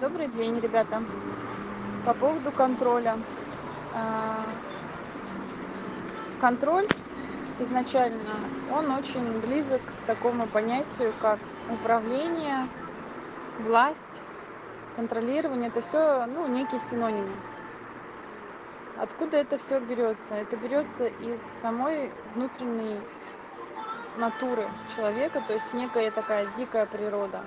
Добрый день, ребята. По поводу контроля. А, Контроль изначально, он очень близок к такому понятию, как управление, власть, контролирование. Это все, ну, некие синонимы. Откуда это все берется? Это берется из самой внутренней натуры человека, то есть некая такая дикая природа.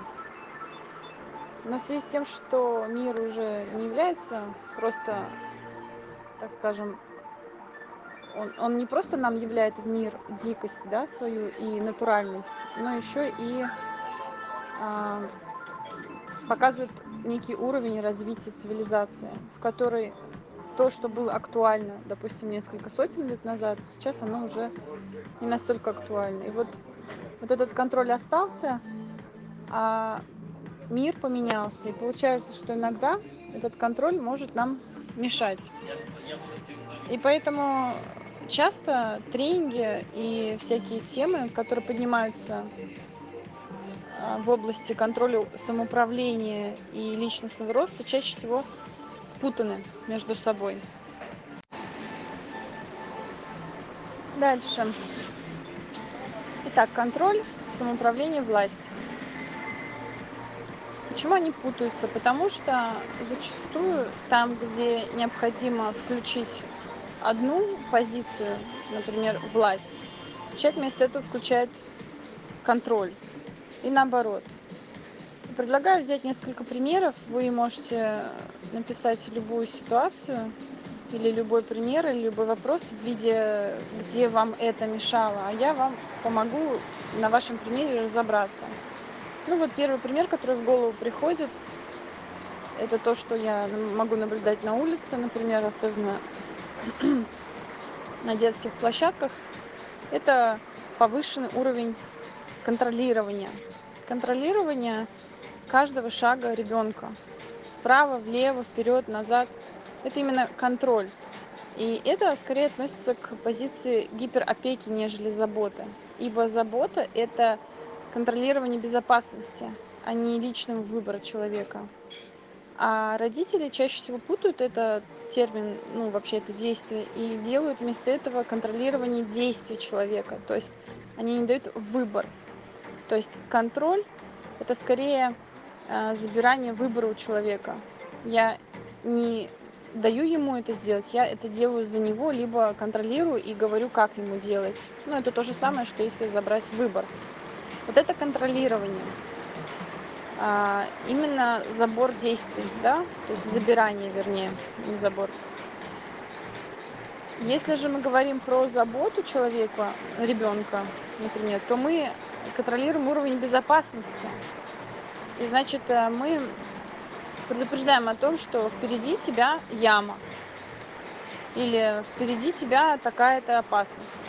Но в связи с тем, что мир уже не является просто, так скажем, он, он не просто нам являет в мир дикость, да, свою и натуральность, но еще и а, показывает некий уровень развития цивилизации, в которой то, что было актуально, допустим, несколько сотен лет назад, сейчас оно уже не настолько актуально. И вот, вот этот контроль остался, а мир поменялся. И получается, что иногда этот контроль может нам мешать. И поэтому часто тренинги и всякие темы, которые поднимаются а, в области контроля самоуправления и личностного роста, чаще всего спутаны между собой. Дальше. Итак, контроль, самоуправление, власть. Почему они путаются? Потому что зачастую там, где необходимо включить одну позицию, например, власть, человек вместо этого включает контроль. И наоборот. Предлагаю взять несколько примеров. Вы можете написать любую ситуацию или любой пример, или любой вопрос в виде, где вам это мешало, а я вам помогу на вашем примере разобраться. Ну вот первый пример, который в голову приходит, это то, что я могу наблюдать на улице, например, особенно на детских площадках. Это повышенный уровень контролирования. Контролирование каждого шага ребенка. Вправо, влево, вперед, назад. Это именно контроль. И это скорее относится к позиции гиперопеки, нежели заботы. Ибо забота – это контролирование безопасности, а не личного выбора человека. А родители чаще всего путают это термин, ну вообще это действие, и делают вместо этого контролирование действий человека. То есть они не дают выбор. То есть контроль – это скорее э, забирание выбора у человека. Я не даю ему это сделать, я это делаю за него, либо контролирую и говорю, как ему делать. Ну, это то же самое, что если забрать выбор. Вот это контролирование. А, именно забор действий, да, то есть забирание, вернее, не забор. Если же мы говорим про заботу человека, ребенка, например, то мы контролируем уровень безопасности. И значит, э, мы предупреждаем о том, что впереди тебя яма. Или впереди тебя такая-то опасность.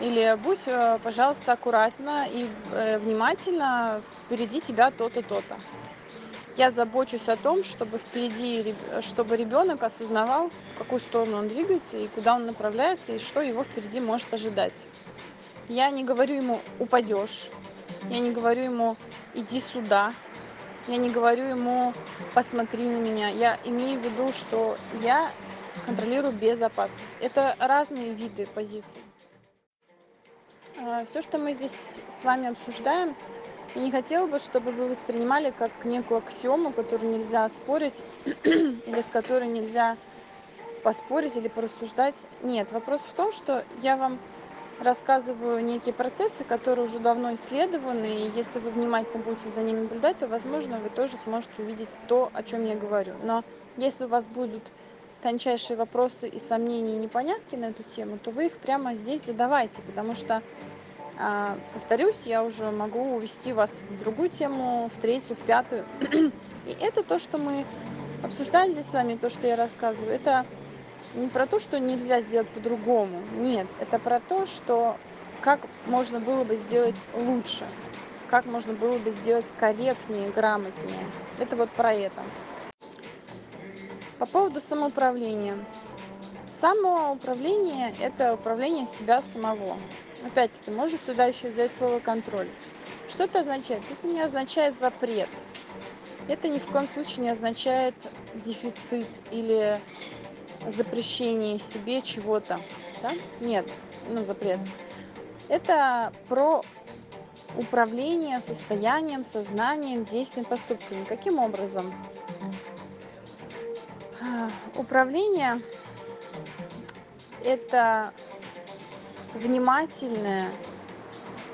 Или будь, э, пожалуйста, аккуратна и э, внимательно, впереди тебя то-то, то-то. Я забочусь о том, чтобы впереди, чтобы ребенок осознавал, в какую сторону он двигается и куда он направляется, и что его впереди может ожидать. Я не говорю ему «упадешь», я не говорю ему «иди сюда», я не говорю ему «посмотри на меня». Я имею в виду, что я контролирую безопасность. Это разные виды позиций. А, Все, что мы здесь с вами обсуждаем, я не хотела бы, чтобы вы воспринимали как некую аксиому, которую нельзя спорить или с которой нельзя поспорить или порассуждать. Нет, вопрос в том, что я вам рассказываю некие процессы, которые уже давно исследованы, и если вы внимательно будете за ними наблюдать, то, возможно, вы тоже сможете увидеть то, о чем я говорю. Но если у вас будут тончайшие вопросы и сомнения и непонятки на эту тему, то вы их прямо здесь задавайте, потому что, а, повторюсь, я уже могу увести вас в другую тему, в третью, в пятую. И это то, что мы обсуждаем здесь с вами, то, что я рассказываю. Это не про то, что нельзя сделать по-другому. Нет, это про то, что как можно было бы сделать лучше, как можно было бы сделать корректнее, грамотнее. Это вот про это. По поводу самоуправления. Самоуправление – это управление себя самого. Опять-таки, можно сюда еще взять слово «контроль». Что это означает? Это не означает запрет. Это ни в коем случае не означает дефицит или запрещение себе чего-то, да? Нет, ну, запрет. Это про управление состоянием, сознанием, действием, поступками. Каким образом? Управление– это внимательное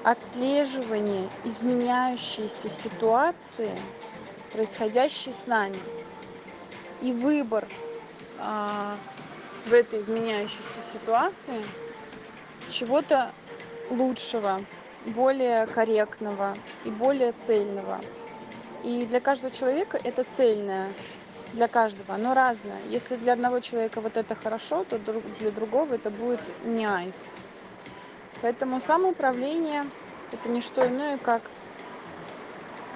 отслеживание изменяющейся ситуации, происходящей с нами, и выбор а, в этой изменяющейся ситуации чего-то лучшего, более корректного и более цельного. И для каждого человека это цельное, для каждого, оно разное. Если для одного человека вот это хорошо, то для другого это будет не айс. Поэтому самоуправление – это не что иное, как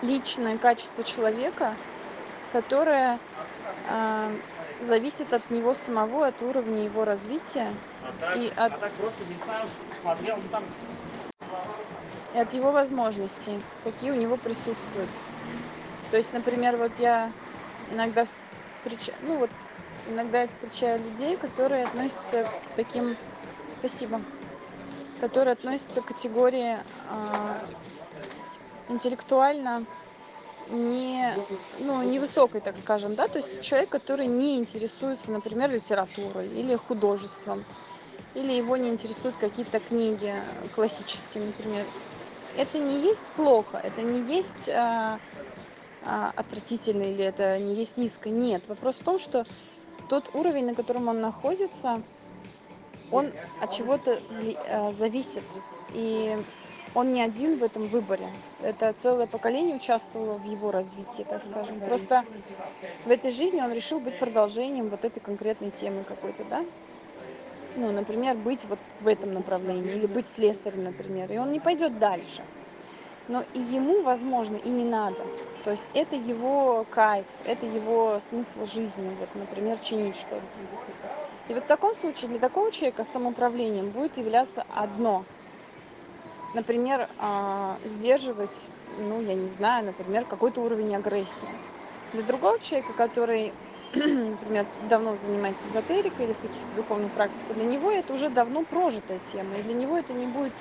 личное качество человека, которое э, зависит от него самого, от уровня его развития А так, и от, а так просто не знаешь, смотрел, ну там и от его возможностей, какие у него присутствуют. То есть, например, вот я иногда встречаю, ну вот иногда я встречаю людей, которые относятся к таким, спасибо, которые относятся к категории э, интеллектуально не, ну, невысокой, так скажем, да, то есть человек, который не интересуется, например, литературой или художеством, или его не интересуют какие-то книги классические, например. Это не есть плохо, это не есть а, а, отвратительно или это не есть низко. Нет, вопрос в том, что тот уровень, на котором он находится, он от чего-то а, зависит. И он не один в этом выборе. Это целое поколение участвовало в его развитии, так скажем. Просто в этой жизни он решил быть продолжением вот этой конкретной темы какой-то, да? Ну, например, быть вот в этом направлении или быть слесарем, например. И он не пойдет дальше. Но и ему, возможно, и не надо. То есть это его кайф, это его смысл жизни, вот, например, чинить что-то. И вот в таком случае для такого человека самоуправлением будет являться одно например, а, сдерживать, ну, я не знаю, например, какой-то уровень агрессии. Для другого человека, который, например, давно занимается эзотерикой или в каких-то духовных практиках, для него это уже давно прожитая тема, и для него это не будет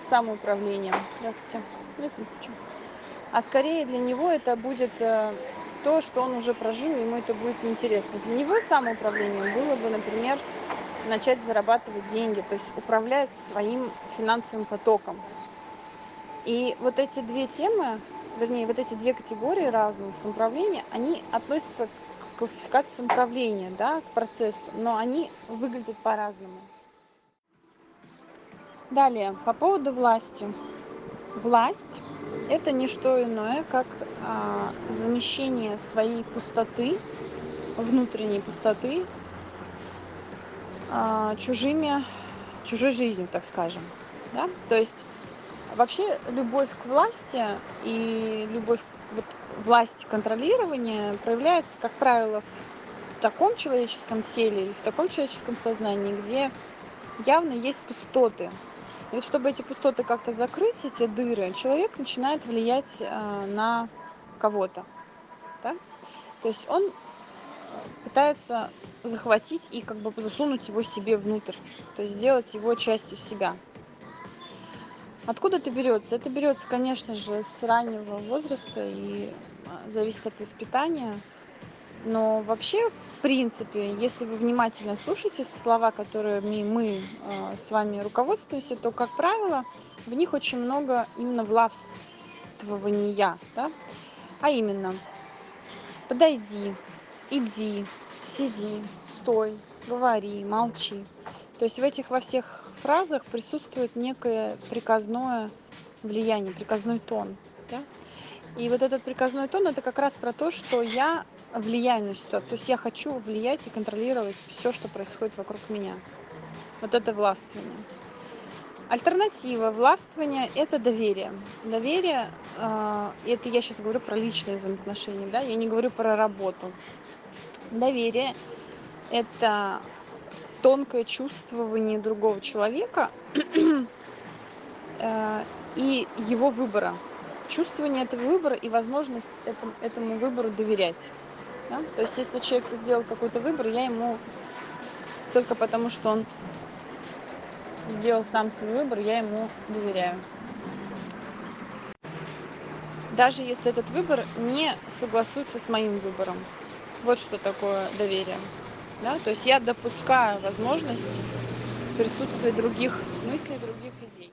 самоуправлением. Здравствуйте. Нет, ничего. А скорее для него это будет э, то, что он уже прожил, ему это будет неинтересно. Для него самоуправлением было бы, например, начать зарабатывать деньги, то есть управлять своим финансовым потоком. И вот эти две темы, вернее, вот эти две категории разные самоуправления, они относятся к классификации самоуправления, да, к процессу, но они выглядят по-разному. Далее, по поводу власти. Власть – это не что иное, как а, замещение своей пустоты, внутренней пустоты, а, чужими, чужой жизнью, так скажем. Да? То есть Вообще любовь к власти и любовь вот, власти контролирования проявляется, как правило, в таком человеческом теле или в таком человеческом сознании, где явно есть пустоты. И вот чтобы эти пустоты как-то закрыть, эти дыры, человек начинает влиять э, на кого-то. Да? То есть он пытается захватить и как бы засунуть его себе внутрь, то есть сделать его частью себя. Откуда это берется? Это берется, конечно же, с раннего возраста и а, зависит от воспитания. Но вообще, в принципе, если вы внимательно слушаете слова, которыми мы э, с вами руководствуемся, то, как правило, в них очень много именно властвования, да? А именно, подойди, иди, сиди, стой, говори, молчи. То есть в этих во всех фразах присутствует некое приказное влияние, приказной тон. Да? И вот этот приказной тон это как раз про то, что я влияю на ситуацию. То есть я хочу влиять и контролировать все, что происходит вокруг меня. Вот это властвование. Альтернатива властвования – это доверие. Доверие, э, это я сейчас говорю про личные взаимоотношения, да, я не говорю про работу. Доверие – это тонкое чувствование другого человека э, и его выбора. Чувствование этого выбора и возможность этому этому выбору доверять. Да? То есть если человек сделал какой-то выбор, я ему только потому, что он сделал сам свой выбор, я ему доверяю. Даже если этот выбор не согласуется с моим выбором. Вот что такое доверие. Да? То есть я допускаю возможность присутствия других мыслей, других идей.